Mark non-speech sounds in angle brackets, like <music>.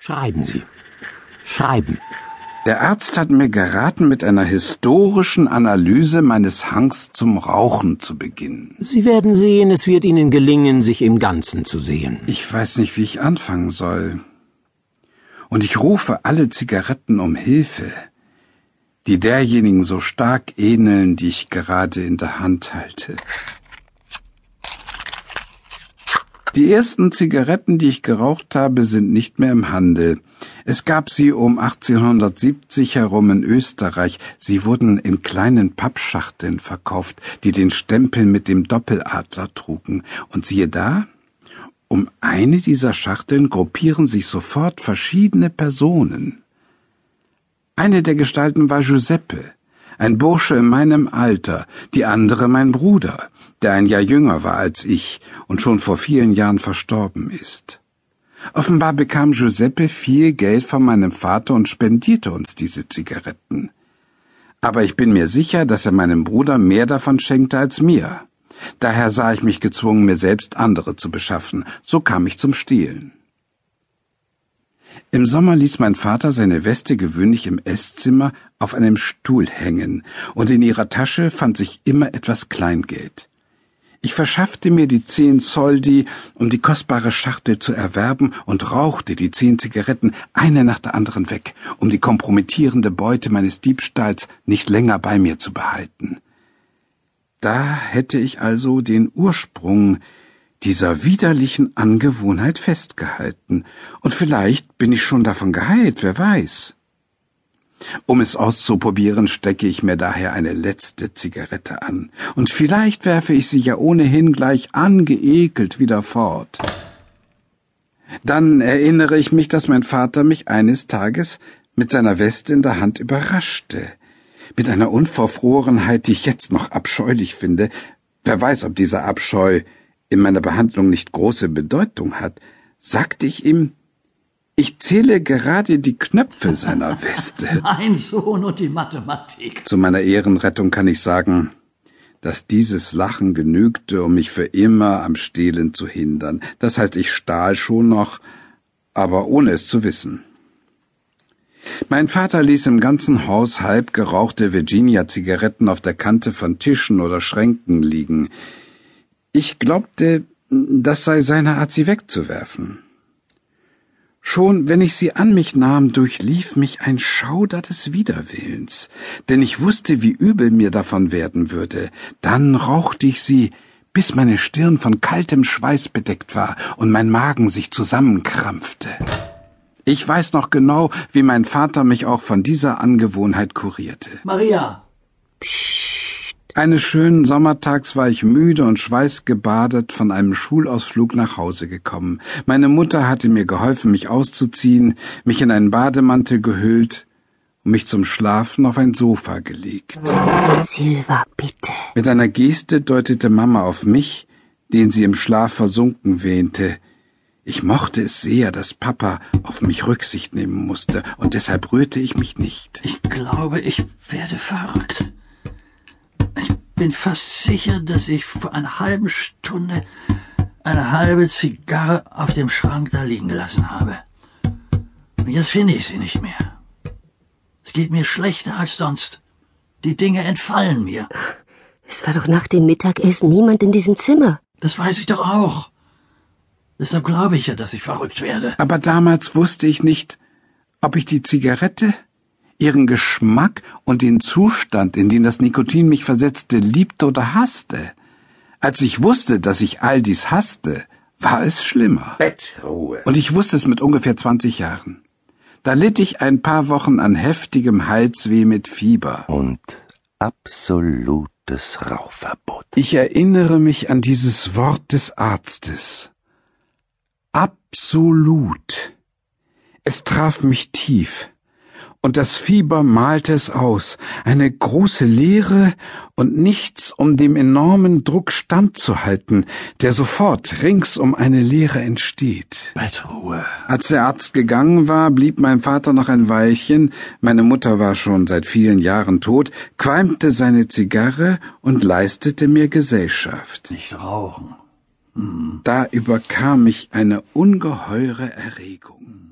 Schreiben Sie. Schreiben. Der Arzt hat mir geraten, mit einer historischen Analyse meines Hangs zum Rauchen zu beginnen. Sie werden sehen, es wird Ihnen gelingen, sich im Ganzen zu sehen. Ich weiß nicht, wie ich anfangen soll. Und ich rufe alle Zigaretten um Hilfe, die derjenigen so stark ähneln, die ich gerade in der Hand halte. Die ersten Zigaretten, die ich geraucht habe, sind nicht mehr im Handel. Es gab sie um 1870 herum in Österreich. Sie wurden in kleinen Pappschachteln verkauft, die den Stempel mit dem Doppeladler trugen. Und siehe da, um eine dieser Schachteln gruppieren sich sofort verschiedene Personen. Eine der Gestalten war Giuseppe, ein Bursche in meinem Alter, die andere mein Bruder, der ein Jahr jünger war als ich und schon vor vielen Jahren verstorben ist. Offenbar bekam Giuseppe viel Geld von meinem Vater und spendierte uns diese Zigaretten. Aber ich bin mir sicher, dass er meinem Bruder mehr davon schenkte als mir. Daher sah ich mich gezwungen, mir selbst andere zu beschaffen. So kam ich zum Stehlen. Im Sommer ließ mein Vater seine Weste gewöhnlich im Esszimmer auf einem Stuhl hängen, und in ihrer Tasche fand sich immer etwas Kleingeld. Ich verschaffte mir die zehn Soldi, um die kostbare Schachtel zu erwerben, und rauchte die zehn Zigaretten eine nach der anderen weg, um die kompromittierende Beute meines Diebstahls nicht länger bei mir zu behalten. Da hätte ich also den Ursprung dieser widerlichen Angewohnheit festgehalten, und vielleicht bin ich schon davon geheilt, wer weiß. Um es auszuprobieren, stecke ich mir daher eine letzte Zigarette an, und vielleicht werfe ich sie ja ohnehin gleich angeekelt wieder fort. Dann erinnere ich mich, dass mein Vater mich eines Tages mit seiner Weste in der Hand überraschte, mit einer Unverfrorenheit, die ich jetzt noch abscheulich finde. Wer weiß, ob dieser Abscheu in meiner Behandlung nicht große Bedeutung hat, sagte ich ihm, ich zähle gerade die Knöpfe seiner Weste. <laughs> Mein Sohn und die Mathematik. Zu meiner Ehrenrettung kann ich sagen, dass dieses Lachen genügte, um mich für immer am Stehlen zu hindern. Das heißt, ich stahl schon noch, aber ohne es zu wissen. Mein Vater ließ im ganzen Haus halb gerauchte Virginia-Zigaretten auf der Kante von Tischen oder Schränken liegen. Ich glaubte, das sei seine Art, sie wegzuwerfen. Schon wenn ich sie an mich nahm, durchlief mich ein Schauder des Widerwillens, denn ich wusste, wie übel mir davon werden würde. Dann rauchte ich sie, bis meine Stirn von kaltem Schweiß bedeckt war und mein Magen sich zusammenkrampfte. Ich weiß noch genau, wie mein Vater mich auch von dieser Angewohnheit kurierte. Maria. Psst. Eines schönen Sommertags war ich müde und schweißgebadet von einem Schulausflug nach Hause gekommen. Meine Mutter hatte mir geholfen, mich auszuziehen, mich in einen Bademantel gehüllt und mich zum Schlafen auf ein Sofa gelegt. Silva, bitte. Mit einer Geste deutete Mama auf mich, den sie im Schlaf versunken wähnte. Ich mochte es sehr, dass Papa auf mich Rücksicht nehmen musste, und deshalb rührte ich mich nicht. Ich glaube, ich werde verrückt bin fast sicher, dass ich vor einer halben Stunde eine halbe Zigarre auf dem Schrank da liegen gelassen habe. Und jetzt finde ich sie nicht mehr. Es geht mir schlechter als sonst. Die Dinge entfallen mir. Es war doch nach dem Mittagessen niemand in diesem Zimmer. Das weiß ich doch auch. Deshalb glaube ich ja, dass ich verrückt werde. Aber damals wusste ich nicht, ob ich die Zigarette ihren Geschmack und den Zustand, in den das Nikotin mich versetzte, liebte oder hasste. Als ich wusste, dass ich all dies hasste, war es schlimmer. Bettruhe. Und ich wusste es mit ungefähr 20 Jahren. Da litt ich ein paar Wochen an heftigem Halsweh mit Fieber. Und absolutes Rauchverbot. Ich erinnere mich an dieses Wort des Arztes. Absolut. Es traf mich tief und das Fieber malte es aus, eine große Leere und nichts, um dem enormen Druck standzuhalten, der sofort rings um eine Leere entsteht. Bettruhe. Als der Arzt gegangen war, blieb mein Vater noch ein Weilchen, meine Mutter war schon seit vielen Jahren tot, qualmte seine Zigarre und leistete mir Gesellschaft. Nicht rauchen. Hm. Da überkam mich eine ungeheure Erregung.